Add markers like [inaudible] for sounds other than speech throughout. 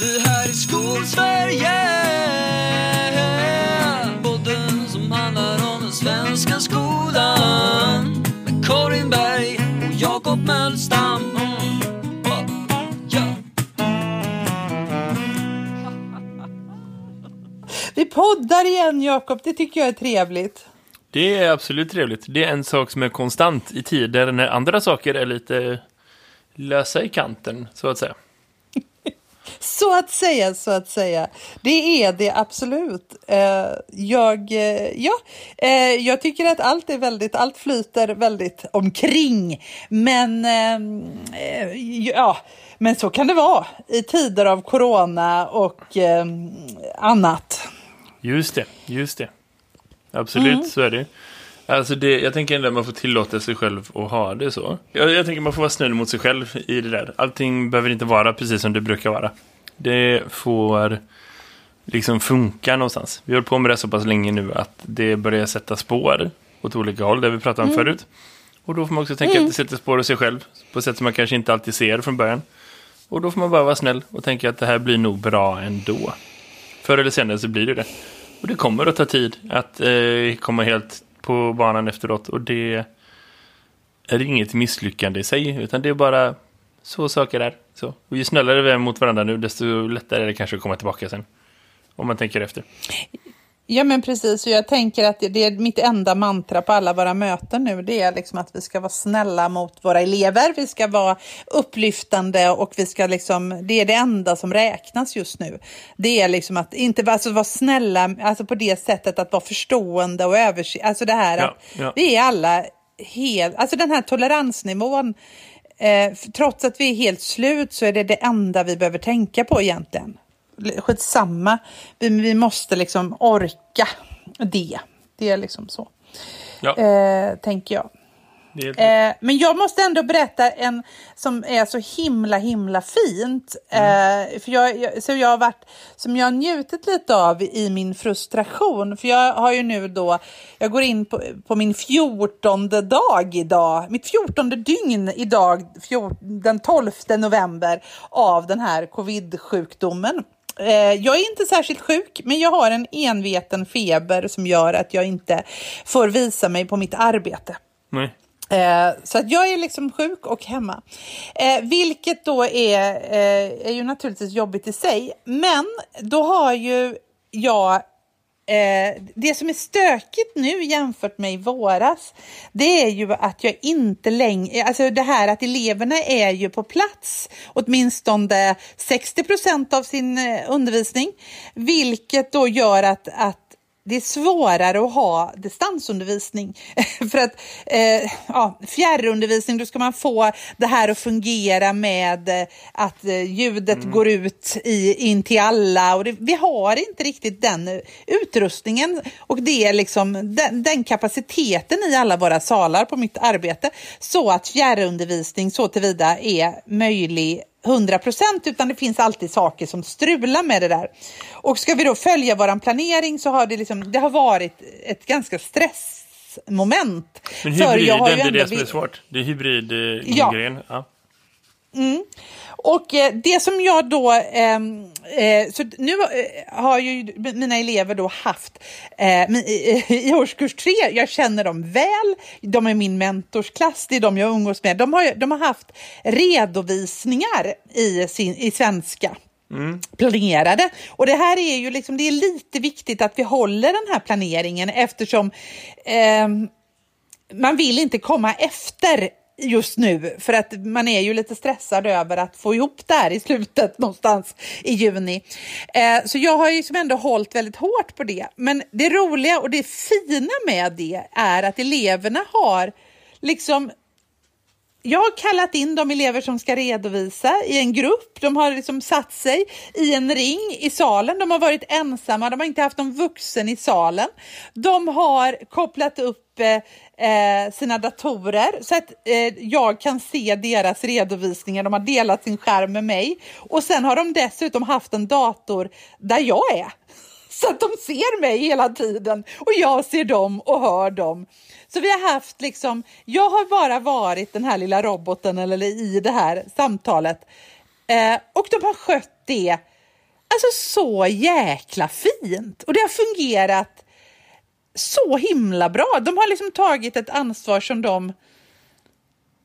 Det här är Skolsverige Podden som handlar om den svenska skolan Med Karin Berg och Jakob Mölstam. Vi poddar igen Jakob, det tycker jag är trevligt. Det är absolut trevligt. Det är en sak som är konstant i tider när andra saker är lite lösa i kanten, så att säga. Så att säga, så att säga. Det är det absolut. Eh, jag, eh, ja, eh, jag tycker att allt är väldigt, allt flyter väldigt omkring. Men ja, men så kan det vara i tider av corona och annat. Just det, just det. Absolut, Mm. så är det. Alltså det, jag tänker ändå att man får tillåta sig själv att ha det så. Jag, jag tänker man får vara snäll mot sig själv i det där. Allting behöver inte vara precis som det brukar vara. Det får liksom funka någonstans. Vi har på med det så pass länge nu att det börjar sätta spår åt olika håll, det vi pratade om förut. Och då får man också tänka att det sätter spår hos sig själv på ett sätt som man kanske inte alltid ser från början. Och då får man bara vara snäll och tänka att det här blir nog bra ändå. Förr eller senare så blir det det. Och det kommer att ta tid att eh, komma helt på banan efteråt. Och det är inget misslyckande i sig, utan det är bara så saker är. Så. Och ju snällare vi är mot varandra nu, desto lättare är det kanske att komma tillbaka sen. Om man tänker efter. Ja men precis, och jag tänker att det, det är mitt enda mantra på alla våra möten nu. Det är liksom att vi ska vara snälla mot våra elever, vi ska vara upplyftande och vi ska liksom, det är det enda som räknas just nu. Det är liksom att inte alltså, vara snälla, alltså på det sättet att vara förstående och överse, alltså det här Ja, att ja. vi är alla helt, alltså den här toleransnivån, eh, trots att vi är helt slut så är det det enda vi behöver tänka på egentligen skitsamma. Vi, vi måste liksom orka det. Det är liksom så, Ja, eh, tänker jag. Eh, men jag måste ändå berätta en som är så himla, himla fint. Eh, för jag, jag, så jag har varit, som jag har njutit lite av i min frustration. För jag har ju nu då, jag går in på, på min fjortonde dag idag, mitt fjortonde dygn idag, fjort, den 12 november av den här covid-sjukdomen. Eh, Jag är inte särskilt sjuk, men jag har en enveten feber som gör att jag inte får visa mig på mitt arbete. nej. Eh, så att jag är liksom sjuk och hemma. Eh, vilket då är, är ju naturligtvis jobbigt i sig. Men då har ju jag Eh, det som är stökigt nu jämfört med i våras, det är ju att jag inte längre, eh, alltså det här att eleverna är ju på plats åtminstone 60 procent av sin eh, undervisning, vilket då gör att, att det är svårare att ha distansundervisning. [laughs] För att eh, ja, fjärrundervisning, då ska man få det här att fungera med eh, att eh, ljudet går ut i, in till alla. Och det, vi har inte riktigt den utrustningen och det är liksom den, den kapaciteten i alla våra salar på mitt arbete så att fjärrundervisning så tillvida är möjlig 100 procent utan det finns alltid saker som strular med det där. Och ska vi då följa våran planering så har det, liksom, det har varit ett ganska stressmoment. Men För jag har det är det som är svårt. Det är hybrid Ja. eh, Ja. Och eh, det som jag då, ehm, eh, så nu eh, har ju mina elever då haft eh, i, årskurs tre, jag känner dem väl, de är min mentorsklass, det är de jag umgås med. De har, de har haft redovisningar i, sin, i svenska. planerade. Och det här är ju liksom, det är lite viktigt att vi håller den här planeringen eftersom ehm, man vill inte komma efter just nu för att man är ju lite stressad över att få ihop det här i slutet någonstans i juni. Eh, så jag har ju som ändå hållit väldigt hårt på det. Men det roliga och det fina med det är att eleverna har liksom jag har kallat in de elever som ska redovisa i en grupp. De har liksom satt sig i en ring i salen. De har varit ensamma, de har inte haft någon vuxen i salen. De har kopplat upp eh, eh, sina datorer så att eh, jag kan se deras redovisningar. De har delat sin skärm med mig. Och sen har de dessutom haft en dator där jag är. [laughs] Så att de ser mig hela tiden och jag ser dem och hör dem. Så vi har haft liksom, jag har bara varit den här lilla roboten eller i det här samtalet. Eh, och de har skött det alltså så jäkla fint. Och det har fungerat så himla bra. De har liksom tagit ett ansvar som de...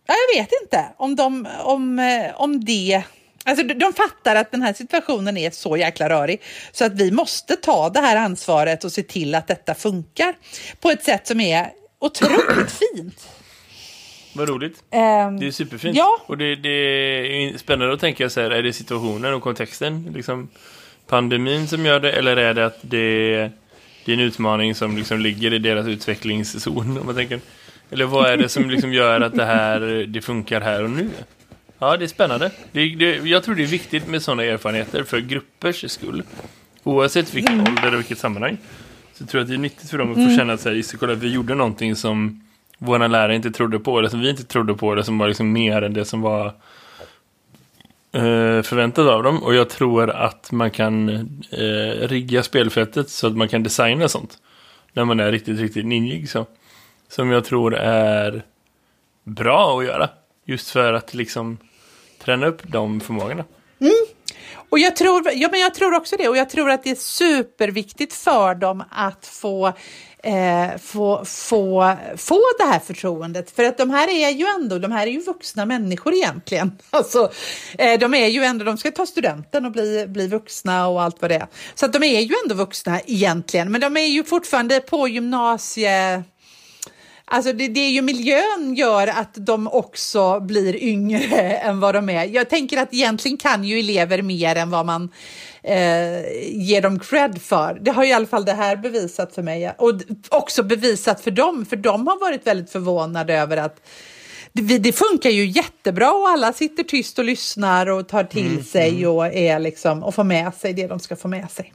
Ja, jag vet inte om, de, om, eh, om det... Alltså de fattar att den här situationen är så jäkla rörig så att vi måste ta det här ansvaret och se till att detta funkar på ett sätt som är otroligt [clears throat] fint. Vad roligt. Ehm, Det är superfint. Ja. Och det, det är spännande att tänka så här, är det situationen och kontexten, liksom pandemin som gör det, eller är det att det, det är en utmaning som liksom ligger i deras utvecklingszon, om man tänker. Eller vad är det som liksom gör att det här, det funkar här och nu? Ja, det är spännande. Det, det, jag tror det är viktigt med sådana erfarenheter för gruppers skull. Oavsett vilken ålder och vilket sammanhang. Så tror jag att det är nyttigt för dem att få känna att så här, kolla, vi gjorde någonting som våra lärare inte trodde på, eller som vi inte trodde på, eller som var liksom mer än det som var Eh, förväntat av dem. Och jag tror att man kan eh, rigga spelfältet så att man kan designa sånt. När man är riktigt, riktigt ninjig så. Som jag tror är bra att göra. Just för att liksom träna upp de förmågorna. Mm. Och jag tror, ja, men jag tror också det. Och jag tror att det är superviktigt för dem att få, eh, få, få, få det här förtroendet. För att de här är ju ändå, de här är ju vuxna människor egentligen. [laughs] Alltså, eh, de är ju ändå, de ska ta studenten och bli, bli vuxna och allt vad det är. Så att de är ju ändå vuxna egentligen. Men de är ju fortfarande på gymnasie... Alltså det, det är ju miljön gör att de också blir yngre [laughs] än vad de är. Jag tänker att egentligen kan ju elever mer än vad man eh, ger dem cred för. Det har ju i alla fall det här bevisat för mig och också bevisat för dem, för de har varit väldigt förvånade över att det, det funkar ju jättebra och alla sitter tyst och lyssnar och tar till sig och är liksom och får med sig det de ska få med sig.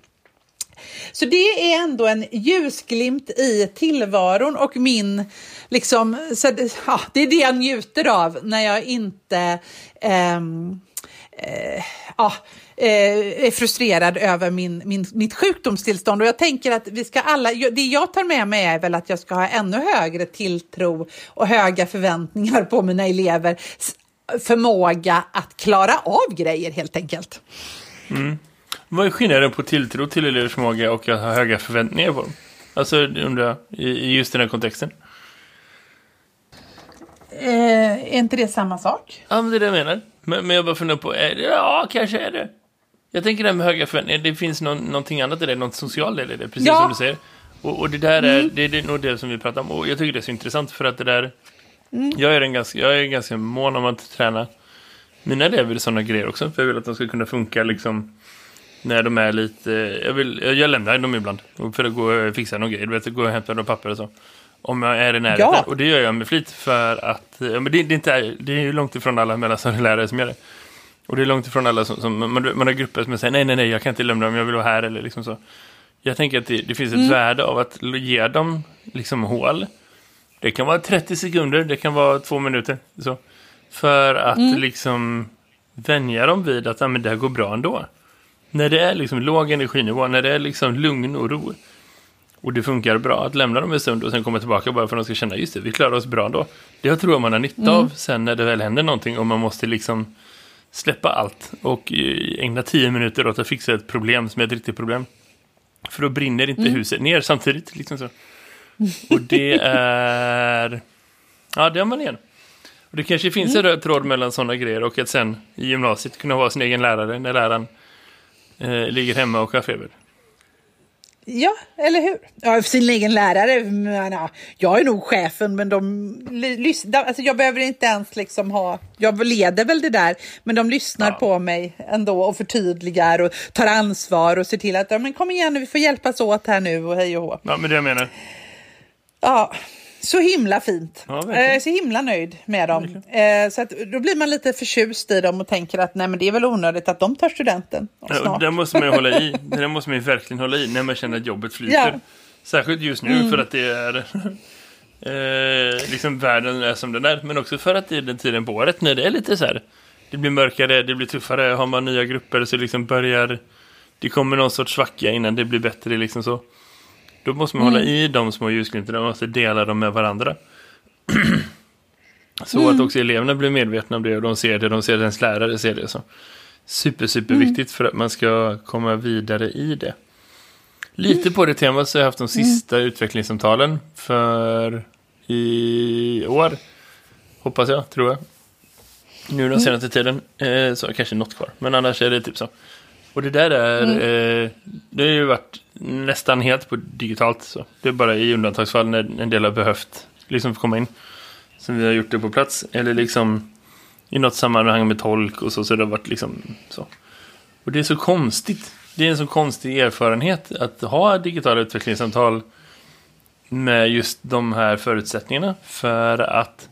Så det är ändå en ljusglimt i tillvaron och min, liksom, så, det- ja, det är det jag njuter av när jag inte ehm, eh, ja, eh, är frustrerad över min, min, mitt sjukdomstillstånd. Och jag tänker att vi ska alla, det jag tar med mig är väl att jag ska ha ännu högre tilltro och höga förväntningar på mina elever förmåga att klara av grejer helt enkelt. Mm. Vad är skillnaden på tilltro till elevers förmåga och att ha höga förväntningar på dem? Alltså, undrar jag, i, just den här kontexten. Eh, är inte det samma sak? Ja, men det är det jag menar. Men, men jag bara funderar på, är det, ja, kanske är det. Jag tänker det här med höga förväntningar, det finns någon, någonting annat i det, något socialt i det, precis Ja. som du säger. Och, och det där är, det, det är nog det som vi pratar om. Och jag tycker det är så intressant för att det där, jag, är en ganska, jag är ganska mån om att träna mina elever i sådana grejer också. För jag vill att de ska kunna funka liksom när de är lite, jag, vill, jag, lämnar dem ibland för att gå och fixa någon grej, du vet, gå och hämta några papper och så. Om jag är i närheten. Ja. Och det gör jag med flit för att, ja, men det, det, är inte, det är långt ifrån alla mellanstadielärare som gör det. Och det är långt ifrån alla som, som man, man har grupper som säger nej, nej, nej, jag kan inte lämna dem, jag vill vara här eller liksom så. Jag tänker att det, det finns ett värde av att ge dem liksom hål. Det kan vara 30 sekunder, det kan vara två minuter. Så. För att liksom vänja dem vid att ja, men det här går bra ändå. När det är liksom låg energinivå, när det är liksom lugn och ro. Och det funkar bra att lämna dem en stund och sen komma tillbaka bara för att de ska känna just det, vi klarar oss bra då. Det tror jag man har nytta av sen när det väl händer någonting och man måste liksom släppa allt och eh, ägna tio minuter åt att fixa ett problem som är ett riktigt problem. För då brinner inte huset ner samtidigt. Liksom så. [laughs] Och det är... Ja, det har man igen. Och det kanske finns en röd tråd mellan sådana grejer och att sen i gymnasiet kunna vara sin egen lärare när läraren eh, ligger hemma och har feber. Ja, eller hur? Ja, för sin egen lärare. Men, ja, jag är nog chefen, men de lyssnar. Alltså, jag behöver inte ens liksom ha... Jag leder väl det där, men de lyssnar Ja. på mig ändå och förtydligar och tar ansvar och ser till att ja, men kom igen nu, vi får hjälpas åt här nu och hej och hå. Ja, men det jag menar. Ja, så himla fint. Ja, är så himla nöjd med dem. Eh, så att, då blir man lite förtjust i dem och tänker att nej, men det är väl onödigt att de tar studenten Ja, och snart. det måste man ju hålla i. [laughs] Det måste man ju verkligen hålla i när man känner att jobbet flyter. Ja. Mm. Särskilt just nu för att det är [laughs] eh, liksom världen är som den är. Men också för att det är den tiden på året när det är lite så här. Det blir mörkare, det blir tuffare. Har man nya grupper så liksom börjar det kommer någon sorts svacka innan det blir bättre liksom så. Då måste man Mm. hålla i de små ljusglimtarna. Man måste dela dem med varandra. [clears throat] så Mm. att också eleverna blir medvetna om det och de ser det. De ser att ens lärare ser det. Så. super, super viktigt för att man ska komma vidare i det. Lite på det temat så har jag haft de sista utvecklingssamtalen för i år. Hoppas jag, tror jag. Nu den senaste tiden eh, så kanske något kvar, men annars är det typ så. Och det där är, eh, det har ju varit nästan helt på digitalt. Så. Det är bara i undantagsfall när en del har behövt liksom komma in. Som vi har gjort det på plats. Eller liksom i något sammanhang med tolk och så. Så det har varit liksom så. Och det är så konstigt. Det är en så konstig erfarenhet att ha digitala utvecklingssamtal med just de här förutsättningarna. För att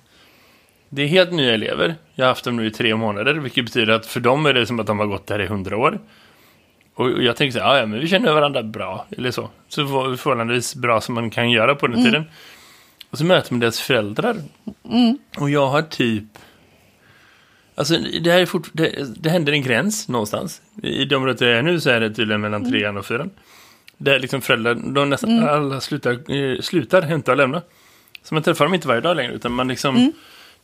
det är helt nya elever. Jag har haft dem nu i tre månader. Vilket betyder att för dem är det som att de har gått där i hundra år. Och jag tänker så här, ja, men vi känner varandra bra. Eller så. Så för- förhållandevis bra som man kan göra på den tiden. Och så möter man deras föräldrar. Och jag har typ... Alltså det här är fort, det, det händer en gräns någonstans. I de området jag är nu så är det tydligen mellan trean och fyran. Där liksom föräldrar, de nästan alla slutar, eh, slutar hämta och lämna. Så man träffar dem inte varje dag längre utan man liksom...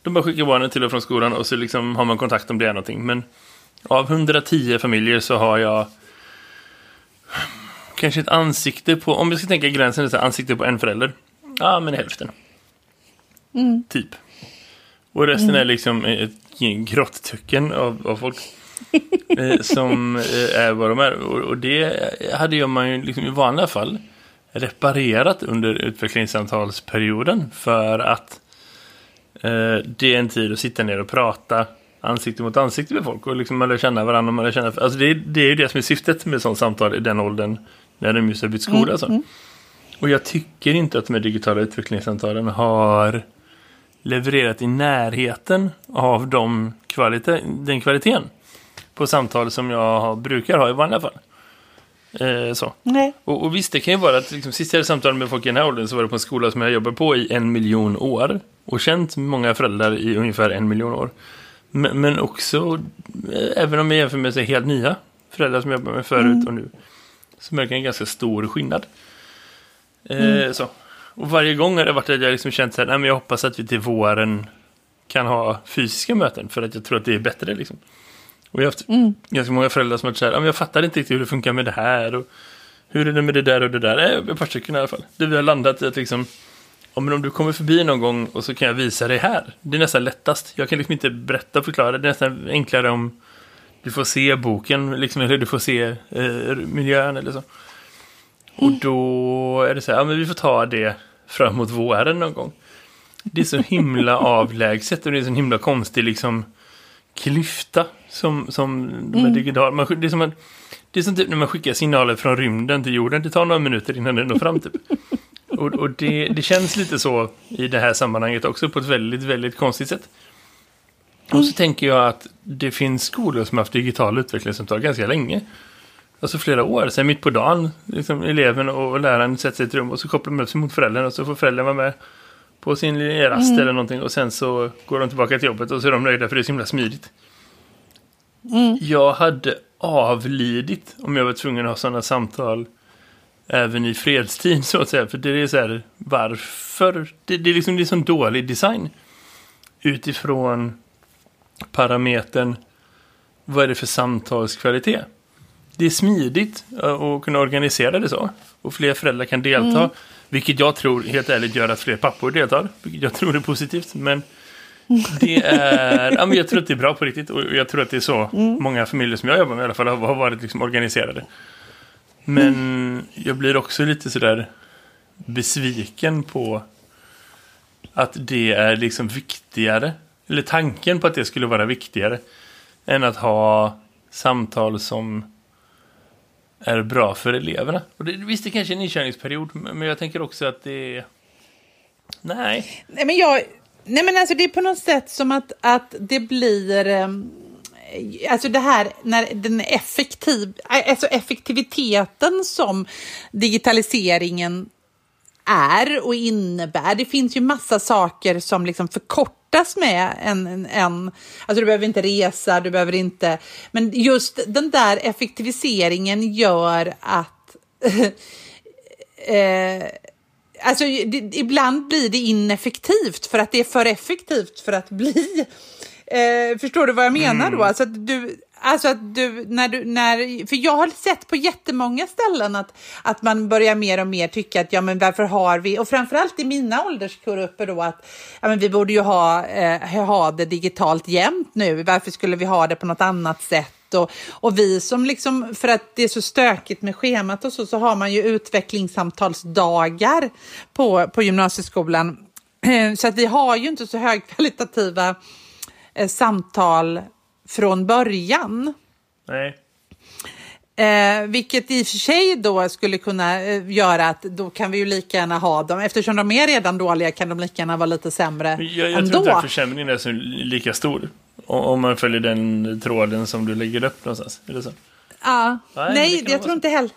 De bara skickar barnen till och från skolan och så liksom har man kontakt om det är någonting. Men av 110 familjer så har jag kanske ett ansikte på, om vi ska tänka gränsen, så ansikte på en förälder. Ja, men hälften. Typ. Och resten är liksom ett gäng grotttöcken av, av folk. [laughs] eh, som eh, är vad de är. Och, och det hade ju man ju liksom i vanliga fall reparerat under utvecklingssamtalsperioden för att eh, det är en tid att sitta ner och prata ansikte mot ansikte med folk och liksom man lär känna varandra. Man lär känna, alltså det, det är ju det som är syftet med sådant samtal i den åldern när de just har bytt skola. Alltså. Och jag tycker inte att de här digitala utvecklingssamtalen har levererat i närheten av de kvalite den kvaliteten på samtal som jag brukar ha i vanliga fall. Eh, så. Nej. Och, och visst, det kan ju vara att liksom, sist jag hade samtal med folk i den här åldern så var det på en skola som jag jobbat på i en miljon år. Och känt många föräldrar i ungefär en miljon år. Men, men också, eh, även om jag jämför med sig helt nya föräldrar som jag jobbar med förut och nu, så märker jag en ganska stor skillnad. Eh, så. Och varje gång har det varit att jag liksom känt så här, nej men jag hoppas att vi till våren kan ha fysiska möten för att jag tror att det är bättre liksom. Och jag har haft ganska många föräldrar som har varit så här, "Ja, men jag fattar inte riktigt hur det funkar med det här och hur är det med det där och det där? Eh, ett par stycken i alla fall. Där vi har landat i att liksom, ja, men om du kommer förbi någon gång och så kan jag visa dig här. Det är nästan lättast. Jag kan liksom inte berätta och förklara. Det är nästan enklare om du får se boken, liksom, eller du får se eh, miljön eller så. Och då är det så här, ja men vi får ta det framåt våren någon gång. Det är så himla [laughs] avlägset och det är så himla konstig liksom klyfta som, som de här digitala... Man, det är som att, det är som typ när man skickar signaler från rymden till jorden. Det tar några minuter innan det når fram typ. Och, och det, det känns lite så i det här sammanhanget också på ett väldigt, väldigt konstigt sätt. Och så tänker jag att det finns skolor som har haft digitala utvecklingssamtal ganska länge. Alltså flera år. Sen mitt på dagen, liksom, eleven och läraren sätter sig i ett rum och så kopplar de upp sig mot föräldern och så får föräldern vara med på sin lilla rast eller någonting och sen så går de tillbaka till jobbet och så är de nöjda för det är så himla smidigt. Jag hade avlidit om jag var tvungen att ha sådana samtal även i fredstid så att säga. För det är så här, varför? Det, det är liksom det är sån dålig design. Utifrån parametern, vad är det för samtalskvalitet? Det är smidigt eh, att kunna organisera det så. Och fler föräldrar kan delta. Vilket jag tror, helt ärligt, gör att fler pappor deltar. Vilket jag tror är positivt. Men [laughs] det är, ja, men jag tror att det är bra på riktigt. Och jag tror att det är så många familjer som jag jobbar med i alla fall har, varit liksom organiserade. Men jag blir också lite sådär besviken på att det är liksom viktigare. Eller tanken på att det skulle vara viktigare. Än att ha samtal som är bra för eleverna. Och det, visst, det kanske är en inkörningsperiod. Men jag tänker också att det är... Nej. Nej, men jag, nej, men alltså det är på något sätt som att, att det blir... Ehm, alltså det här när den effektiv, alltså effektiviteten som digitaliseringen är och innebär. Det finns ju massa saker som liksom förkortas med en, en, en... Alltså du behöver inte resa, du behöver inte... Men just den där effektiviseringen gör att... [laughs] eh, Alltså, det, ibland blir det ineffektivt för att det är för effektivt för att bli... Eh, förstår du vad jag menar då? Alltså att du, Alltså att du, när du, när, för jag har sett på jättemånga ställen att, att man börjar mer och mer tycka att ja men varför har vi, och framförallt i mina åldersgrupper då att ja men vi borde ju ha, eh, ha det digitalt jämt nu, varför skulle vi ha det på något annat sätt? Och, och vi som liksom, för att det är så stökigt med schemat och så, så har man ju utvecklingssamtalsdagar på, på gymnasieskolan. [clears throat] Så att vi har ju inte så högkvalitativa eh, samtal från början. Nej. Eh, vilket i och för sig då skulle kunna eh, göra att då kan vi ju lika gärna ha dem. Eftersom de är redan dåliga kan de lika gärna vara lite sämre Jag, jag ändå. tror inte att försämringen är så lika stor. Om man följer den tråden som du lägger upp någonstans. Är det så? Ja. Nej, Nej, jag tror så. inte heller.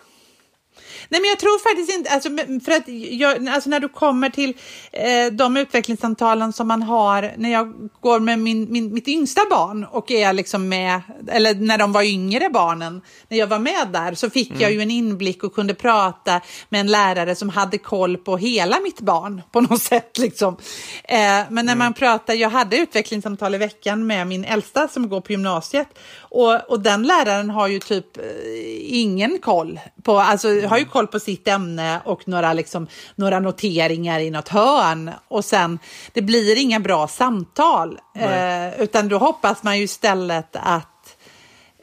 Nej, men jag tror faktiskt inte, alltså, för att jag, alltså när du kommer till eh, de utvecklingssamtalen som man har när jag går med min, min, mitt yngsta barn och är liksom med, eller när de var yngre barnen, när jag var med där så fick jag ju en inblick och kunde prata med en lärare som hade koll på hela mitt barn på något [laughs] sätt. Liksom. Eh, men när man pratar, jag hade utvecklingssamtal i veckan med min äldsta som går på gymnasiet och, och den läraren har ju typ eh, ingen koll på, alltså har ju koll på sitt ämne och några, liksom, några noteringar i något hörn. Och sen det blir inga bra samtal. Eh, utan då hoppas man ju istället att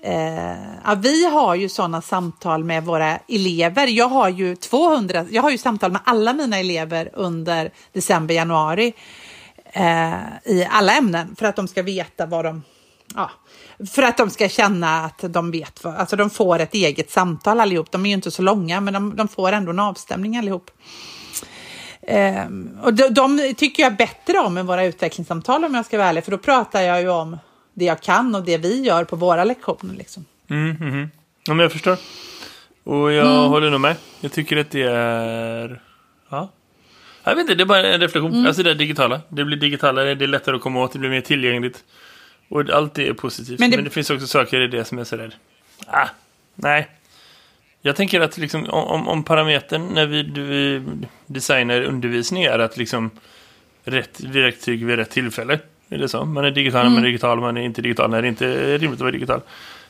Eh, ja, vi har ju sådana samtal med våra elever. Jag har ju 200, jag har ju samtal med alla mina elever under december, januari eh, i alla ämnen för att de ska veta vad de, ja, för att de ska känna att de vet, vad, alltså de får ett eget samtal allihop. De är ju inte så långa, men de, de får ändå en avstämning allihop. Ehm, och de, de tycker jag bättre om än våra utvecklingssamtal om jag ska vara ärlig, för då pratar jag ju om det jag kan och det vi gör på våra lektioner. Liksom. Mm, mhm. Ja, men jag förstår. Och jag Mm. håller nog med. Jag tycker att det är... Ja. Jag vet inte, det är bara en reflektion. Mm. Alltså det digitala. Det blir digitalare, det är lättare att komma åt, det blir mer tillgängligt. Och allt det är positivt. Men Men det- det, finns också saker i det som är sådär... Ah, nej. Jag tänker att liksom, om, om- parametern när vi, vi designar undervisning är att liksom rätt verktyg vid rätt tillfälle. Är det så? Man är digital när man är digital, man är inte digital när det inte är rimligt att vara digital.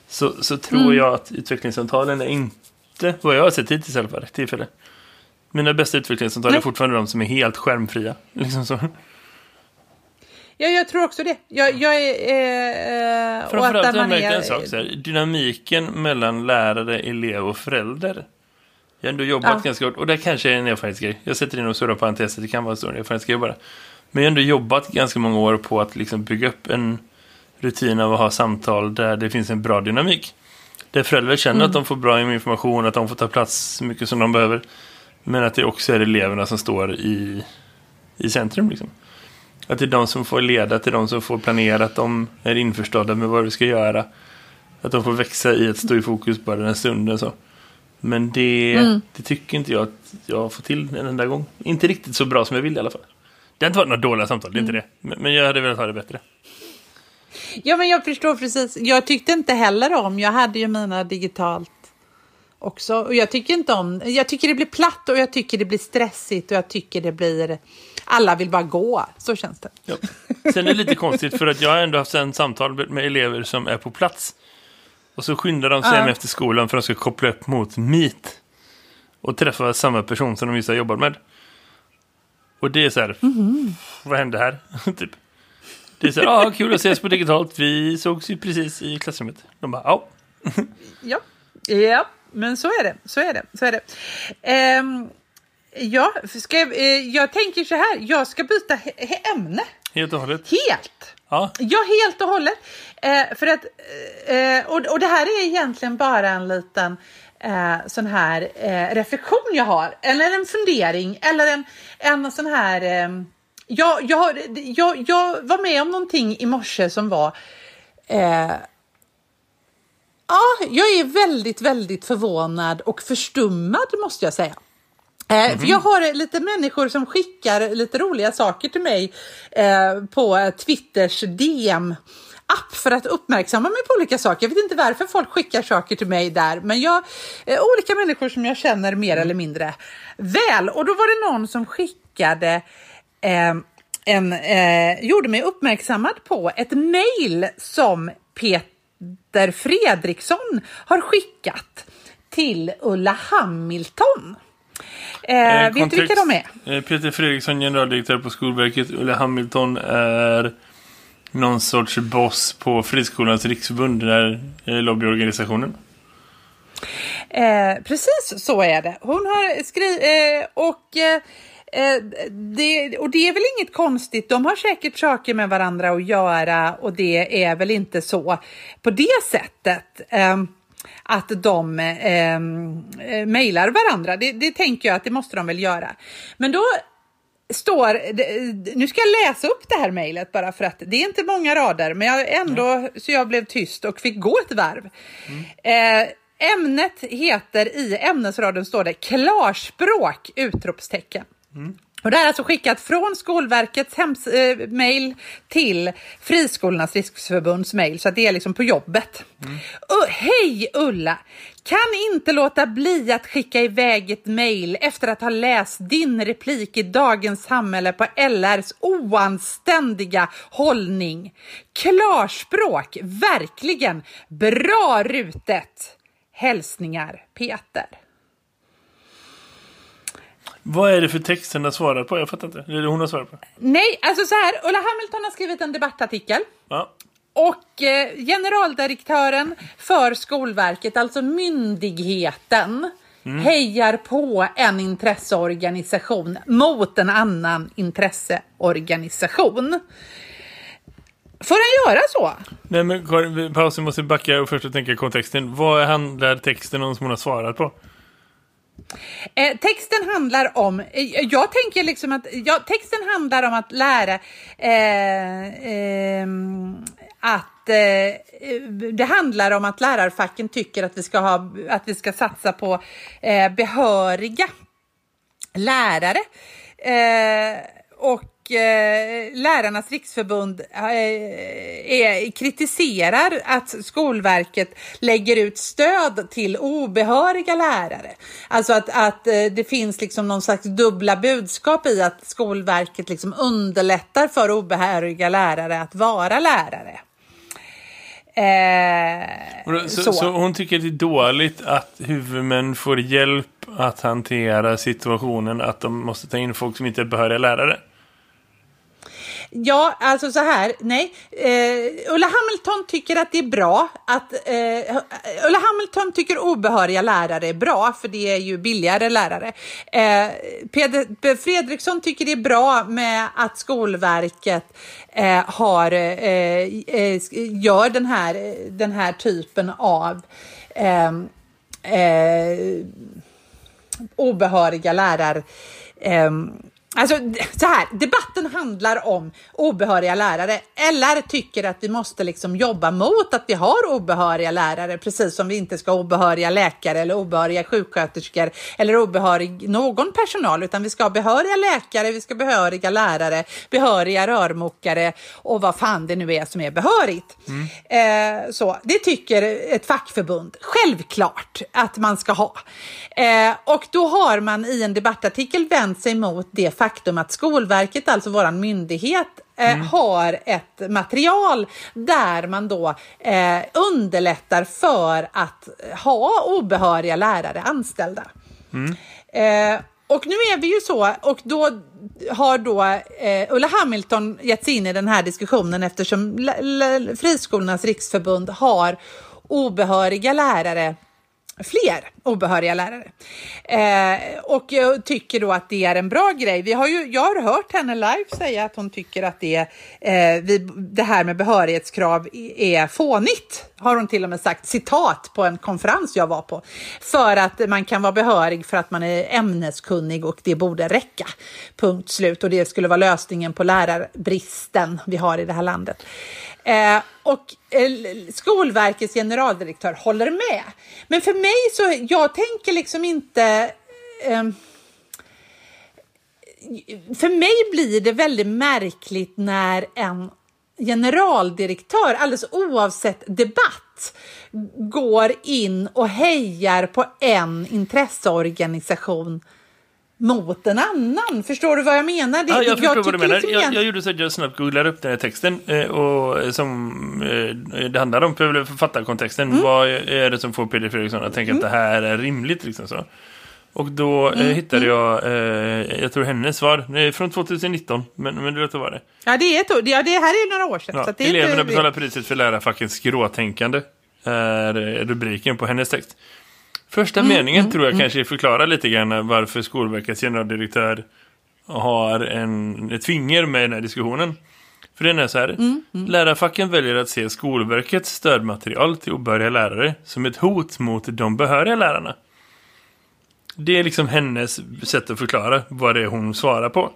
Så, så tror jag att utvecklingssamtalen är inte, vad jag har sett hittills i alla fall, rätt tillfälle. Mina bästa utvecklingssamtal är fortfarande de som är helt skärmfria. Liksom så. Ja, jag tror också det. Jag, jag är... Eh, att Framförallt har jag man märkt är, en sak, så här, dynamiken mellan lärare, elev och förälder. Jag har ändå jobbat Ja. ganska hårt, och det kanske är en erfarenhetsgrej. Jag sätter in och stora parenteser, det kan vara en stor erfarenhetsgrej bara. Men jag har ändå jobbat ganska många år på att liksom bygga upp en rutin av att ha samtal där det finns en bra dynamik. Där föräldrar känner Mm. att de får bra information, att de får ta plats så mycket som de behöver. Men att det också är eleverna som står i, i centrum. Liksom. Att det är de som får leda, är de som får planera, att de är införstådda med vad vi ska göra. Att de får växa i att stå i fokus bara den stunden. Så. Men det, Mm. det tycker inte jag att jag får till en enda gång. Inte riktigt så bra som jag vill i alla fall. Det har inte varit några dåliga samtal, det är inte Mm. det. Men, men jag hade velat ha det bättre. Ja, men jag förstår precis. Jag tyckte inte heller om, jag hade ju mina digitalt också. Och jag tycker inte om, jag tycker det blir platt och jag tycker det blir stressigt och jag tycker det blir, alla vill bara gå. Så känns det. Ja. Sen är det lite konstigt för att jag har ändå haft en samtal med elever som är på plats. Och så skyndar de sig hem efter skolan för att de ska koppla upp mot Meet. Och träffa samma person som de just har jobbat med. Och det är så här, vad hände här? [laughs] typ. Det är så här, ah, kul att ses på digitalt. Vi sågs ju precis i klassrummet. De bara, ja. Ja, ja men så är det. Så är det. Så är det. Ehm, ja, ska jag, eh, jag tänker så här, jag ska byta he- ämne. Helt och hållet. Helt. Ja, Ja, helt och hållet. Eh, för att, eh, och, och det här är egentligen bara en liten eh, sån här eh, reflektion jag har, eller en fundering, eller en, en sån här... Eh, jag, jag, jag, jag var med om någonting i morse som var... Ja, jag är väldigt, väldigt förvånad och förstummad måste jag säga. Eh, För jag har lite människor som skickar lite roliga saker till mig eh, på Twitters DM app för att uppmärksamma mig på olika saker. Jag vet inte varför folk skickar saker till mig där, men jag, eh, olika människor som jag känner mer eller mindre väl. Och då var det någon som skickade eh, en, eh, gjorde mig uppmärksammad på ett mejl som Peter Fredriksson har skickat till Ulla Hamilton. Eh, Eh, vet du vilka de är? Eh, Peter Fredriksson, generaldirektör på Skolverket. Ulla Hamilton är någon sorts boss på Friskolans riksförbund, den här eh, lobbyorganisationen. Eh, precis så är det. Hon har skrivit eh, och eh, eh, det, och det är väl inget konstigt. De har säkert saker med varandra att göra och det är väl inte så på det sättet. Eh, att de eh, mejlar varandra. Det, det tänker jag att det måste de väl göra. Men då står, nu ska jag läsa upp det här mejlet bara för att det är inte många rader, men jag ändå så jag blev tyst och fick gå ett varv. Eh, ämnet heter i ämnesraden står det klarspråk! Utropstecken. Och det här är alltså skickat från Skolverkets hems, eh, till Friskolornas riksförbunds mail, så att det är liksom på jobbet. Uh, Hej Ulla! Kan inte låta bli att skicka iväg ett mail efter att ha läst din replik i Dagens Samhälle på LRs oanständiga hållning. Klarspråk, verkligen! Bra rutet! Hälsningar Peter. Vad är det för text hon har svarat på? Jag fattar inte. Det hon har svarat på. Nej, alltså så här, Ulla Hamilton har skrivit en debattartikel Ja. och eh, generaldirektören för Skolverket, alltså myndigheten, hejar på en intresseorganisation mot en annan intresseorganisation. Får han göra så? Nej men Karin, paus, vi måste backa och först och tänka kontexten. Vad handlar texten om som hon har svarat på? Eh, texten handlar om, eh, jag tänker liksom att, ja, texten handlar om att lära eh, ehm, att eh, det handlar om att lärarfacken tycker att vi ska, ha, att vi ska satsa på eh, behöriga lärare. Eh, och eh, Lärarnas riksförbund eh, är, kritiserar att Skolverket lägger ut stöd till obehöriga lärare. Alltså att, att eh, det finns liksom någon slags dubbla budskap i att Skolverket liksom underlättar för obehöriga lärare att vara lärare. Eh, Så, så. så. hon tycker det är dåligt att huvudmän får hjälp att hantera situationen att de måste ta in folk som inte är behöriga lärare. Ja, alltså så här, nej. Eh, Ulla Hamilton tycker att det är bra att... Eh, Ulla Hamilton tycker obehöriga lärare är bra, för det är ju billigare lärare. Eh, Peder Fredriksson tycker det är bra med att Skolverket eh, har, eh, eh gör den här, den här typen av eh, eh, obehöriga lärar... Ehm, Alltså så här, debatten handlar om obehöriga lärare. LR tycker att vi måste liksom jobba mot att vi har obehöriga lärare, precis som vi inte ska ha obehöriga läkare eller obehöriga sjuksköterskor eller obehörig någon personal, utan vi ska ha behöriga läkare, vi ska ha behöriga lärare, behöriga rörmokare och vad fan det nu är som är behörigt. Eh, så, det tycker ett fackförbund självklart att man ska ha. Eh, och då har man i en debattartikel vänt sig mot det faktum att Skolverket, alltså våran myndighet, eh, har ett material där man då eh, underlättar för att ha obehöriga lärare anställda. Eh, och nu är vi ju så, och då har då eh, Ulla Hamilton gett sig in i den här diskussionen eftersom L- L- Friskolornas riksförbund har obehöriga lärare fler obehöriga lärare. Eh, och jag tycker då att det är en bra grej. Vi har ju, jag har hört henne live säga att hon tycker att det, eh, vi, det här med behörighetskrav är fånigt. Har hon till och med sagt citat på en konferens jag var på. För att man kan vara behörig för att man är ämneskunnig och det borde räcka. Punkt slut. Och det skulle vara lösningen på lärarbristen vi har i det här landet. Eh, och eh, Skolverkets generaldirektör håller med. Men för mig så, jag tänker liksom inte... Eh, för mig blir det väldigt märkligt när en generaldirektör, alldeles oavsett debatt, går in och hejar på en intresseorganisation mot en annan. Förstår du vad jag menar? Det, Ja, jag förstår vad du menar. liksom Jag, jag gjorde så att jag snabbt googlade upp den här texten eh, och, eh, som eh, det handlar om, för författarkontexten. Mm. Vad är det som får Peder Fredriksson att tänka att det här är rimligt? Liksom så. Och då Mm, hittade jag, eh, jag tror hennes svar, från 2019, men, men det låter vara det. Ja, det, är ett, ja, det här är några år sedan. Ja, så att det eleverna inte, betalar priset för lärarfackens skråtänkande. Är rubriken på hennes text. Första Mm, meningen tror jag kanske förklarar lite grann varför Skolverkets generaldirektör har en, ett finger med i den här diskussionen. För den är så här. Mm, Lärarfacken väljer att se Skolverkets stödmaterial till obehöriga lärare som ett hot mot de behöriga lärarna. Det är liksom hennes sätt att förklara vad det är hon svarar på.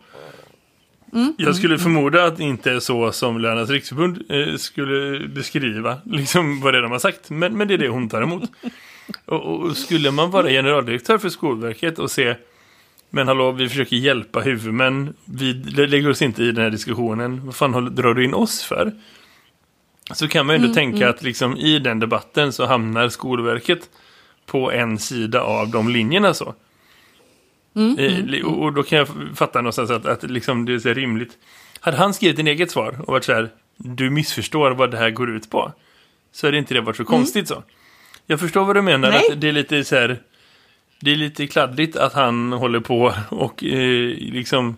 Jag skulle förmoda att det inte är så som Lärarnas riksförbund eh, skulle beskriva liksom vad det är de har sagt. Men, men det är det hon tar emot. [laughs] Och, och skulle man vara generaldirektör för Skolverket och se men hallå, vi försöker hjälpa huvudmän. Vi lägger oss inte i den här diskussionen. Vad fan drar du in oss för? Så kan man ju ändå tänka att liksom i den debatten så hamnar Skolverket på en sida av de linjerna så. Eh, li- Och och då kan jag fatta någonstans att, att liksom det är rimligt. Hade han skrivit en eget svar och varit så här, du missförstår vad det här går ut på. Så hade inte det varit så konstigt så. Jag förstår vad du menar, Nej. att det är lite så här, det är lite kladdigt att han håller på och eh, liksom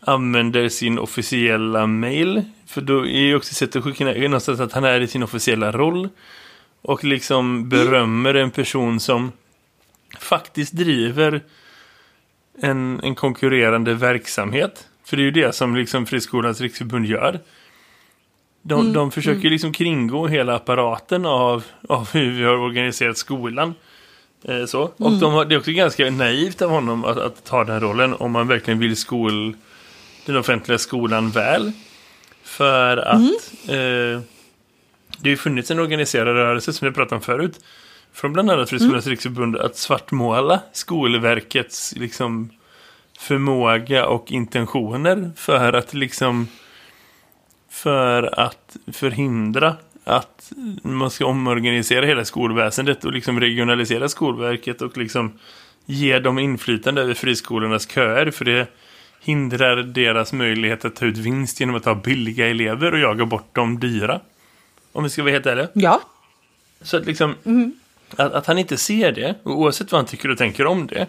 använder sin officiella mail. För då är ju också sättet att skicka någonstans att han är i sin officiella roll. Och liksom berömmer en person som faktiskt driver en, en konkurrerande verksamhet. För det är ju det som liksom Friskolans riksförbund gör. De, de försöker liksom kringgå hela apparaten av, av hur vi har organiserat skolan. Eh, så. Och de har, det är också ganska naivt av honom att, att ta den rollen om man verkligen vill skol, den offentliga skolan väl. För att eh, det har funnits en organiserad rörelse som vi pratade om förut. Från bland annat Friskolans riksförbund att svartmåla Skolverkets liksom förmåga och intentioner för att liksom för att förhindra att man ska omorganisera hela skolväsendet och liksom regionalisera Skolverket och liksom ge dem inflytande över friskolornas köer för det hindrar deras möjlighet att ta ut vinst genom att ha billiga elever och jaga bort de dyra. Om vi ska vara helt ärliga. Ja. Så att liksom att, att han inte ser det, och oavsett vad han tycker och tänker om det,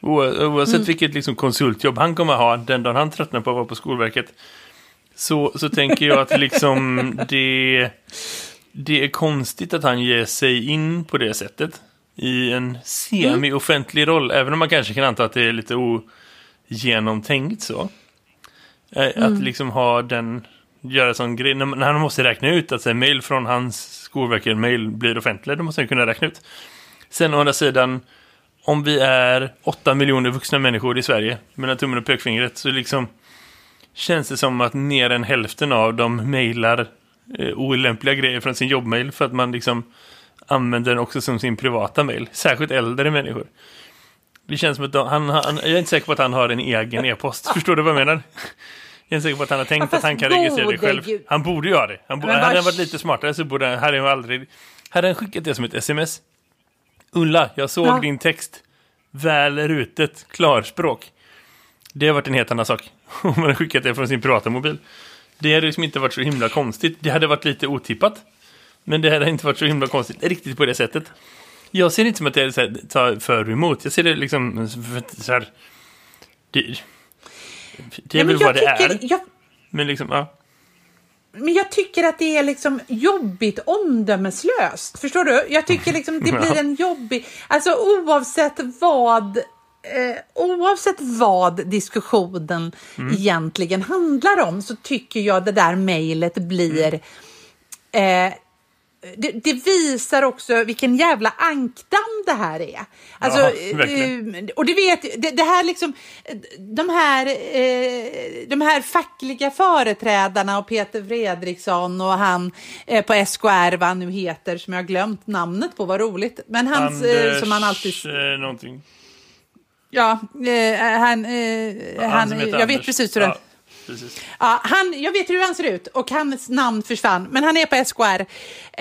oavsett vilket liksom konsultjobb han kommer ha den dagen han tröttnar på att vara på Skolverket, så, så tänker jag att liksom det, det är konstigt att han ger sig in på det sättet i en semi-offentlig roll, även om man kanske kan anta att det är lite ogenomtänkt så. Eh, Att liksom ha den, göra sån grej, när, han måste räkna ut att här, mail från hans Skolverket mail blir offentliga, då måste han kunna räkna ut. Sen å andra sidan, om vi är åtta miljoner vuxna människor i Sverige, mellan tummen och pekfingret, så liksom känns det som att mer än hälften av dem mejlar eh, olämpliga grejer från sin jobbmail för att man liksom använder den också som sin privata mail. Särskilt äldre människor. Det känns som att de, han, han, jag är inte säker på att han har en egen e-post. Förstår du vad jag menar? Jag är inte säker på att han har tänkt Ja, att han kan registrera det själv. gud. Han borde göra det. Han, bo, Men hade han varit lite smartare så borde han, hade han aldrig... Hade han skickat det som ett sms? Ulla, jag såg Ja. din text. Väl rutet, klarspråk. Det har varit en helt annan sak. [laughs] Om man hade skickat det från sin privata mobil. Det hade liksom inte varit så himla konstigt. Det hade varit lite otippat. Men det hade inte varit så himla konstigt riktigt på det sättet. Jag ser det inte som att det är så här, ta för och emot. Jag ser det liksom så här... Det, det är men väl vad det är. Jag, Men liksom, ja. men jag tycker att det är liksom jobbigt omdömeslöst. Förstår du? Jag tycker [laughs] liksom det blir en jobbig... Alltså oavsett vad... Eh, oavsett vad diskussionen egentligen handlar om så tycker jag det där mejlet blir... Eh, det, det visar också vilken jävla ankdamm det här är. Alltså, Ja, eh, och det vet, det, det här liksom, eh, de här, eh, de här fackliga företrädarna och Peter Fredriksson och han eh, på SKR, vad han nu heter, som jag har glömt namnet på, vad roligt. Men hans, eh, Anders, som han alltid... eh, någonting. Ja, eh, han, eh, han, heter jag vet Anders. precis hur den... Ja. precis. Ja, han, jag vet hur han ser ut och hans namn försvann, men han är på SKR.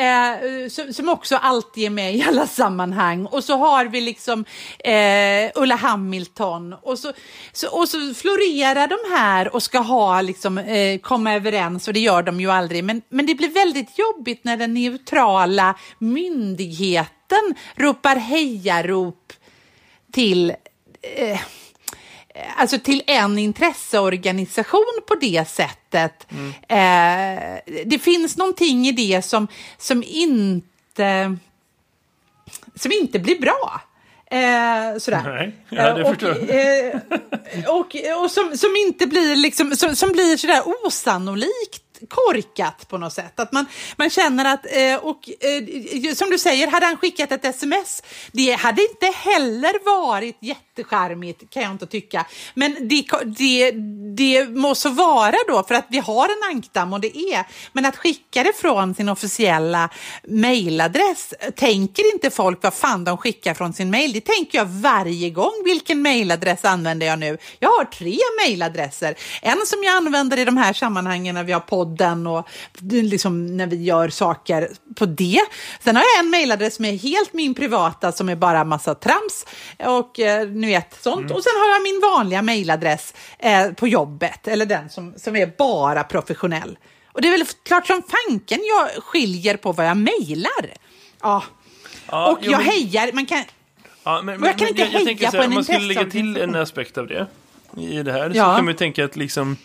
Eh, som, som också alltid är med i alla sammanhang. Och så har vi liksom eh, Ulla Hamilton. Och så, så, och så florerar de här och ska ha, liksom, eh, komma överens och det gör de ju aldrig. Men, men det blir väldigt jobbigt när den neutrala myndigheten ropar hejarop till eh, alltså till en intresseorganisation på det sättet. Mm. Eh, det finns någonting i det som, som, inte, som inte blir bra. Eh, sådär. Nej, ja, det och, förstår eh, och, och som, som inte blir liksom, som, som blir sådär osannolikt korkat på något sätt. Att man, man känner att, eh, och eh, som du säger, hade han skickat ett sms, det hade inte heller varit jättecharmigt kan jag inte tycka. Men det, det, det må så vara då, för att vi har en ankdamm och det är, men att skicka det från sin officiella mailadress, tänker inte folk vad fan de skickar från sin mail? Det tänker jag varje gång. Vilken mailadress använder jag nu? Jag har tre mailadresser. En som jag använder i de här sammanhangen när vi har podd podden och liksom när vi gör saker på det. Sen har jag en mejladress som är helt min privata som är bara massa trams och eh, ni vet sånt. Mm. Och sen har jag min vanliga mejladress eh, på jobbet eller den som, som är bara professionell. Och det är väl klart som fanken jag skiljer på vad jag mejlar. Ja. ja. och jo, jag men... hejar, man kan... Ja, men, men, jag kan inte jag, jag heja på en Om man skulle lägga till en aspekt av det i det här ja. så kan man ju tänka att liksom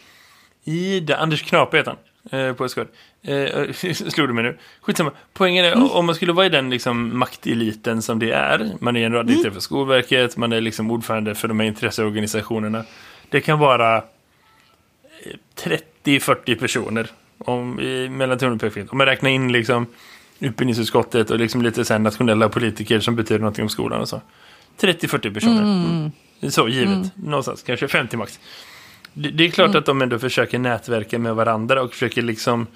i det, Anders Knape heter han eh, på SKR. Eh, [laughs] slog du mig nu? Skitsamma. Poängen är, mm. om man skulle vara i den liksom, makteliten som det är, man är generaldirektör mm. för Skolverket, man är liksom ordförande för de här intresseorganisationerna. Det kan vara 30-40 eh, personer om, i, mellan tummen och pekfingret. Om man räknar in liksom, utbildningsutskottet och liksom lite så nationella politiker som betyder någonting om skolan och så. 30-40 personer. Mm. Så givet. Mm. Någonstans, kanske 50 max. Det, det är klart mm. att de ändå försöker nätverka med varandra och försöker liksom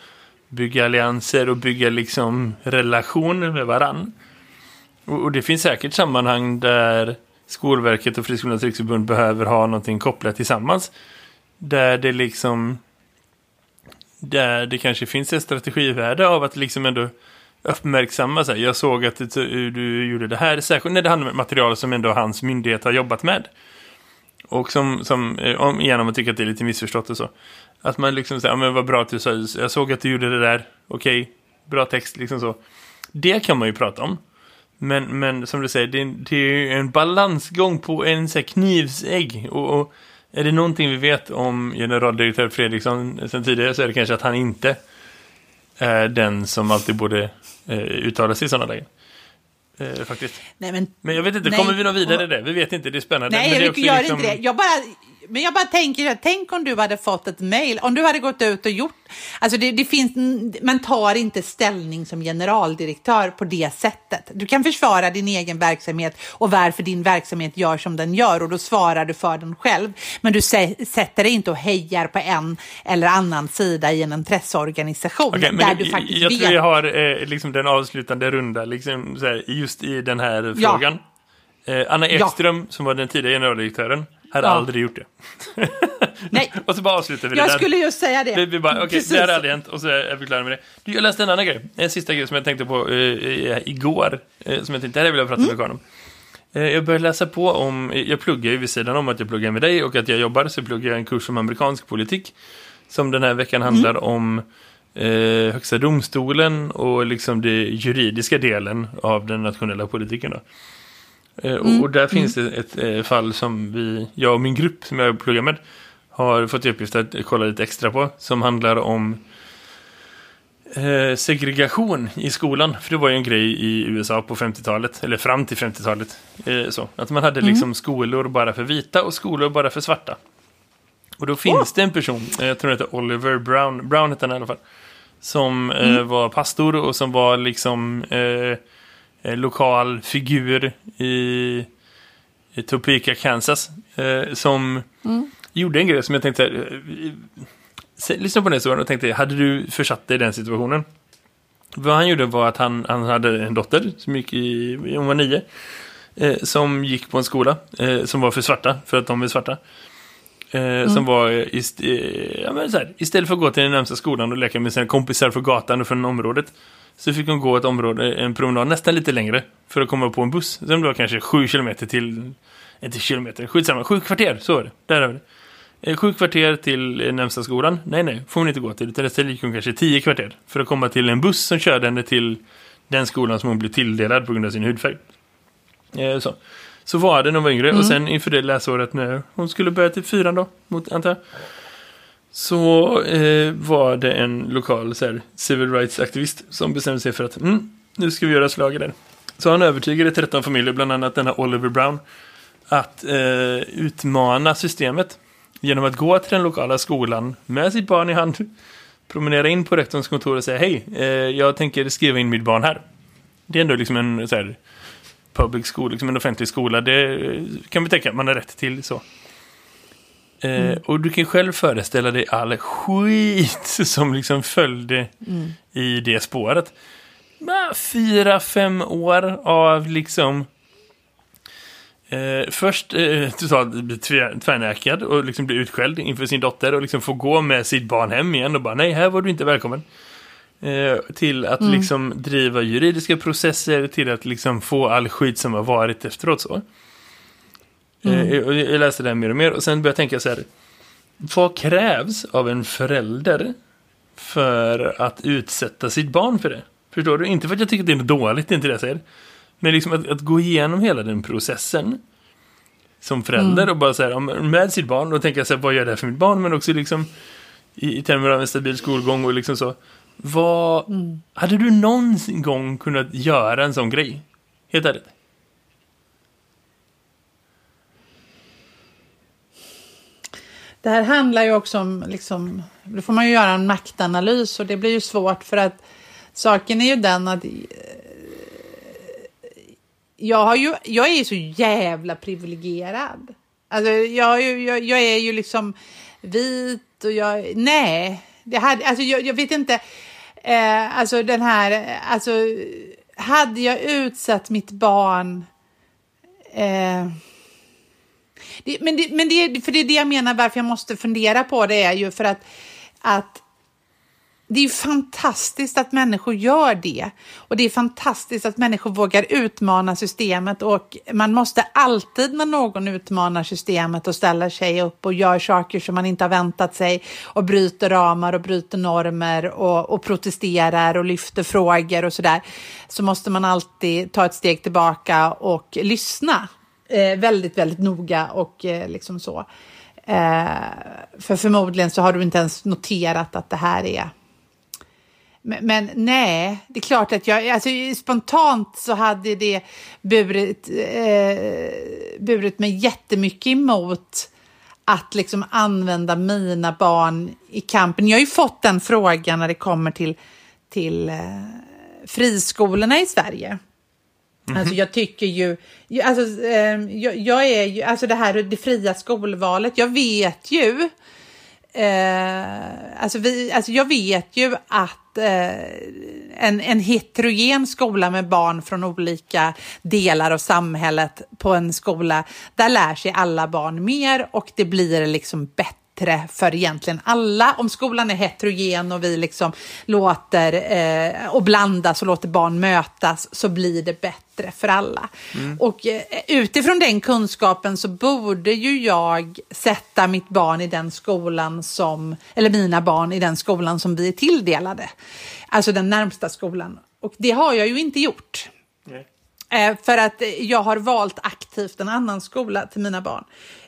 bygga allianser och bygga liksom relationer med varandra. Och, och, det finns säkert sammanhang där Skolverket och Friskolornas riksförbund behöver ha någonting kopplat tillsammans. Där det liksom där det kanske finns ett strategivärde av att liksom ändå uppmärksamma sig. Jag såg att du gjorde det här, särskilt när det handlar om material som ändå hans myndighet har jobbat med. Och som, som eh, om, igen om man tycker att det är lite missförstått och så. Att man liksom säger, ja men vad bra att du sa, jag såg att du gjorde det där, okej, okay, bra text liksom så. Det kan man ju prata om. Men, men som du säger, det, det är en balansgång på en så här, knivsägg. Och, och, är det någonting vi vet om generaldirektör Fredriksson sen tidigare så är det kanske att han inte är den som alltid borde eh, uttala sig i sådana lägen. Eh, faktiskt. Nej, men, men jag vet inte, nej, kommer vi nå vidare det? Vi vet inte, det är spännande. Nej, men jag det gör liksom... inte det. Jag bara, men jag bara tänker, tänk om du hade fått ett mejl, om du hade gått ut och gjort, alltså det, det, finns, man tar inte ställning som generaldirektör på det sättet. Du kan försvara din egen verksamhet och varför din verksamhet gör som den gör och då svarar du för den själv. Men du sätter dig inte och hejar på en eller annan sida i en intresseorganisation. Okay, där du faktiskt jag vet. tror jag har eh, liksom den avslutande runda liksom, här, just i den här frågan. Eh, Anna Ekström, ja. som var den tidigare generaldirektören, hade ja. aldrig gjort det. [laughs] Nej. och så bara avslutar vi jag det Jag skulle just säga det. Vi, vi bara, okay, det har aldrig hänt och så är vi klara med det. Du, jag läste en annan grej. En sista grej som jag tänkte på uh, igår. Uh, som jag tänkte, det här vill jag prata mm. med Karin om. Uh, jag började läsa på om, jag pluggar ju vid sidan om att jag pluggar med dig och att jag jobbar så pluggar jag en kurs om amerikansk politik. Som den här veckan handlar mm. om Högsta domstolen och liksom den juridiska delen av den nationella politiken. Då. Eh, mm. Och där finns mm. det ett eh, fall som vi, jag och min grupp som jag pluggar med har fått i uppgift att kolla lite extra på. Som handlar om eh, segregation i skolan. För det var ju en grej i USA på 50-talet, eller fram till 50-talet. Eh, så, att man hade mm. liksom skolor bara för vita och skolor bara för svarta. Och då finns oh. det en person, eh, jag tror det heter Oliver Brown, Brown heter han i alla fall. Som mm. var pastor och som var liksom eh, lokal figur i, i Topeka, Kansas. Eh, som mm. gjorde en grej som jag tänkte... Eh, lyssna på den historien och tänkte, hade du försatt dig i den situationen? Vad han gjorde var att han, han hade en dotter som gick i, hon var nio. Eh, som gick på en skola eh, som var för svarta, för att de är svarta. Eh, Som var ist ja, här, istället för att gå till den närmsta skolan och leka med sina kompisar från gatan och från området. Så fick hon gå ett område, en promenad nästan lite längre. För att komma på en buss. Som var kanske sju kilometer till, inte kilometer, skitsamma, sju kvarter, så var det. Där vi det. Eh, Sju kvarter till eh, närmsta skolan. Nej, nej, får hon inte gå till. Utan istället gick hon kanske tio kvarter. För att komma till en buss som körde henne till den skolan som hon blev tilldelad på grund av sin hudfärg. Eh, så. så var det när hon var yngre. Och sen inför det läsåret när hon skulle börja till fyran då, mot, antar jag. Så eh, var det en lokal så här, civil rights-aktivist som bestämde sig för att mm, nu ska vi göra slag i det. Så han övertygade 13 familjer, bland annat denna Oliver Brown, att eh, utmana systemet genom att gå till den lokala skolan med sitt barn i hand, promenera in på rektorns kontor och säga hej, eh, jag tänker skriva in mitt barn här. Det är ändå liksom en så här, public school, liksom en offentlig skola. Det kan vi tänka att man har rätt till så. Eh, och du kan själv föreställa dig all skit [laughs] som liksom följde i det spåret. Fyra, fem år av liksom Eh, först eh, totalt bli tvärnäkad och liksom bli utskälld inför sin dotter och liksom få gå med sitt barn hem igen och bara nej, här var du inte välkommen. Eh, till att liksom driva juridiska processer, till att liksom få all skit som har varit efteråt så. Eh, och jag läste det här mer och mer och sen började jag tänka så här. Vad krävs av en förälder för att utsätta sitt barn för det? Förstår du? Inte för att jag tycker att det är dåligt, det är inte det jag säger. Men liksom att, att gå igenom hela den processen som förälder och bara säga med sitt barn och tänka sig vad gör det här för mitt barn men också liksom i, i termer av en stabil skolgång och liksom så vad hade du någon gång kunnat göra en sån grej? Helt ärligt. Det här handlar ju också om, liksom, då får man ju göra en maktanalys och det blir ju svårt för att saken är ju den att eh, jag, har ju, jag är ju så jävla privilegierad. Alltså, jag, ju- jag, jag är ju liksom vit och jag... Nej, det hade, alltså, jag, jag vet inte. Eh, alltså den här... Alltså, hade jag utsatt mitt barn... Eh, det, men det, men det, för det är det jag menar varför jag måste fundera på det är ju för att, att det är ju fantastiskt att människor gör det. Och det är fantastiskt att människor vågar utmana systemet och man måste alltid när någon utmanar systemet och ställer sig upp och gör saker som man inte har väntat sig och bryter ramar och bryter normer och, och protesterar och lyfter frågor och sådär så måste man alltid ta ett steg tillbaka och lyssna eh, väldigt, väldigt noga och eh, liksom så. Eh, för förmodligen så har du inte ens noterat att det här är men, men nej, det är klart att jag, alltså spontant så hade det burit, eh, burit mig jättemycket emot att liksom använda mina barn i kampen. Jag har ju fått den frågan när det kommer till, till eh, friskolorna i Sverige. Mm-hmm. Alltså jag tycker ju, ju- alltså, eh, jag, jag är ju, alltså det här det fria skolvalet, jag vet ju Eh, alltså, vi, alltså jag vet ju att eh, en, en heterogen skola med barn från olika delar av samhället på en skola, där lär sig alla barn mer och det blir liksom bättre för egentligen alla. Om skolan är heterogen och vi liksom låter eh, och blandas och låter barn mötas så blir det bättre för alla. Och eh, utifrån den kunskapen så borde ju jag sätta mitt barn i den skolan som, eller mina barn i den skolan som vi är tilldelade. Alltså den närmsta skolan. Och det har jag ju inte gjort. Eh, för att jag har valt aktivt en annan skola till mina barn.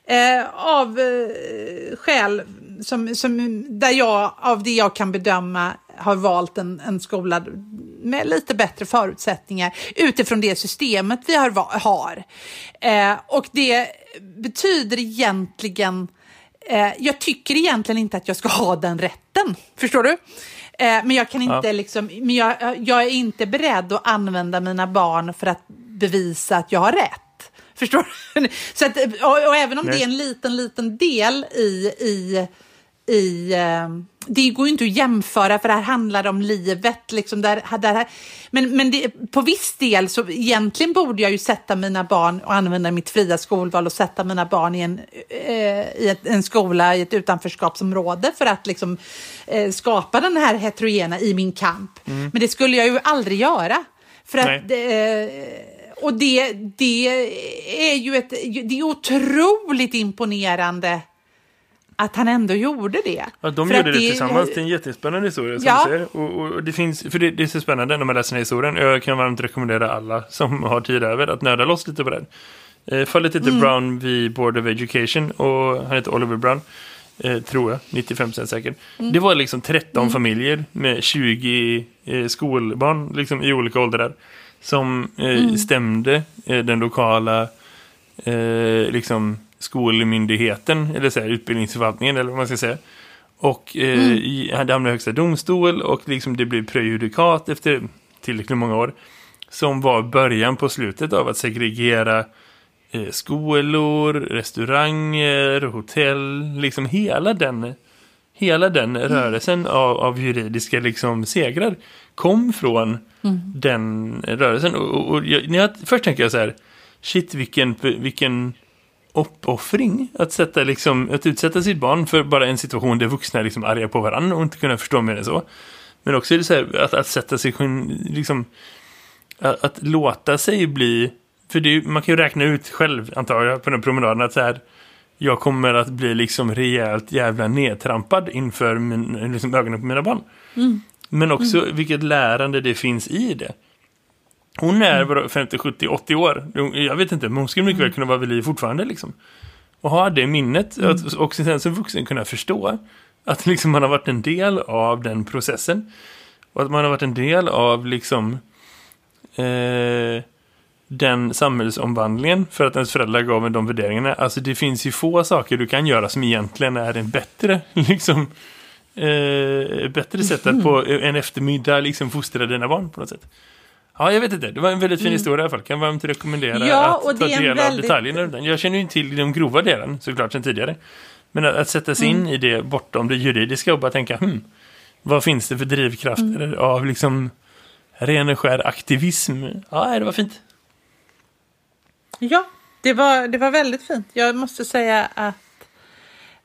Eh, av eh, skäl som, som, där jag, av det jag kan bedöma, har valt en, en skola med lite bättre förutsättningar utifrån det systemet vi har. har. Eh, och det betyder egentligen Eh, jag tycker egentligen inte att jag ska ha den rätten. Förstår du? Eh, men jag kan inte Ja. liksom, men jag, jag är inte beredd att använda mina barn för att bevisa att jag har rätt. Förstår du? [laughs] Så att, och, och även om Nej. det är en liten, liten del i, i i eh, det går ju inte att jämföra för det här handlar om livet. Liksom där, där, men men det, på viss del så egentligen borde jag ju sätta mina barn och använda mitt fria skolval och sätta mina barn i en, eh, i ett, en skola i ett utanförskapsområde för att liksom, eh, skapa den här heterogena i min kamp. Mm. Men det skulle jag ju aldrig göra. För att, eh, och det, det är ju ett, det är otroligt imponerande att han ändå gjorde det. Ja, de för gjorde det, det tillsammans. Det är en jättespännande historia som ja. du. Och, och, det finns, för det, det, är så spännande när man läser den historien. Jag kan varmt rekommendera alla som har tid över att nöda loss lite på den. Eh, fallet heter mm. Brown vid Board of Education och han heter Oliver Brown. Eh, tror jag, 95% säkert. Mm. Det var liksom 13 mm. familjer med 20 eh, skolbarn liksom, i olika åldrar som eh, mm. stämde eh, den lokala eh, liksom skolmyndigheten, eller så här, utbildningsförvaltningen eller vad man ska säga. Och eh, mm. hade hamnat i högsta domstol och liksom det blev prejudikat efter tillräckligt många år. Som var början på slutet av att segregera eh, skolor, restauranger, hotell, liksom hela den hela den mm. rörelsen av, av juridiska liksom segrar kom från mm. den rörelsen. Och, och, och jag, när jag, först tänker jag så här, shit vilken, vilken uppoffring att, sätta, liksom, att utsätta sitt barn för bara en situation där vuxna är liksom arga på varandra och inte kunna förstå mer än så. Men också det så här, att, att sätta sig liksom, att, att låta sig bli för det, man kan ju räkna ut själv antar jag på den promenaden att så här, jag kommer att bli liksom rejält jävla nedtrampad inför min, liksom ögonen på mina barn. Mm. Men också mm. vilket lärande det finns i det. Hon är mm. 50, 70, 80 år. Jag vet inte, men hon skulle mycket väl mm. kunna vara vid liv fortfarande liksom. Och ha det minnet mm. och sen som vuxen kunna förstå att liksom man har varit en del av den processen. Och att man har varit en del av liksom eh, den samhällsomvandlingen för att ens föräldrar gav en de värderingarna. Alltså det finns ju få saker du kan göra som egentligen är en bättre [laughs] liksom eh, bättre sätt att på en eftermiddag liksom fostra dina barn på något sätt. Ja, jag vet inte. Det var en väldigt fin mm. historia i alla fall. Kan varmt rekommendera ja, att ta del väldigt... av detaljerna. Jag känner ju inte till de grova delen såklart sedan tidigare. Men att, att sätta sig mm. in i det bortom det juridiska och bara tänka, hmm, vad finns det för drivkrafter mm. av liksom ren och skär aktivism? Ja, det var fint. Ja, det var, det var väldigt fint. Jag måste säga att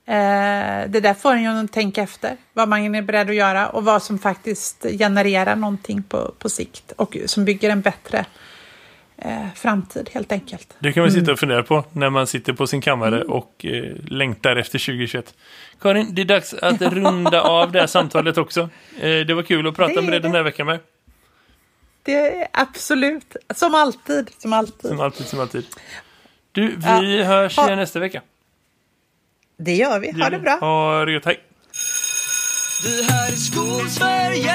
Eh, det där får en ju att tänka efter vad man är beredd att göra och vad som faktiskt genererar någonting på, på sikt och som bygger en bättre eh, framtid helt enkelt. Det kan man sitta och fundera på när man sitter på sin kammare mm. och eh, längtar efter 2021. Karin, det är dags att runda av det här samtalet också. Eh, det var kul att prata det med dig den här veckan med det är absolut. Som alltid, som alltid. Som alltid, som alltid. Du, vi ja. hörs igen ha. nästa vecka. Det gör vi. Ha det bra. Ha det gött. Hej. Det här är Skolsverige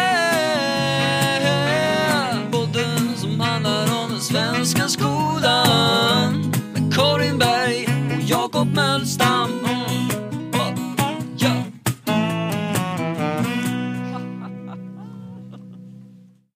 Podden som handlar om den svenska skolan Med Karin Berg och Jakob Mölstam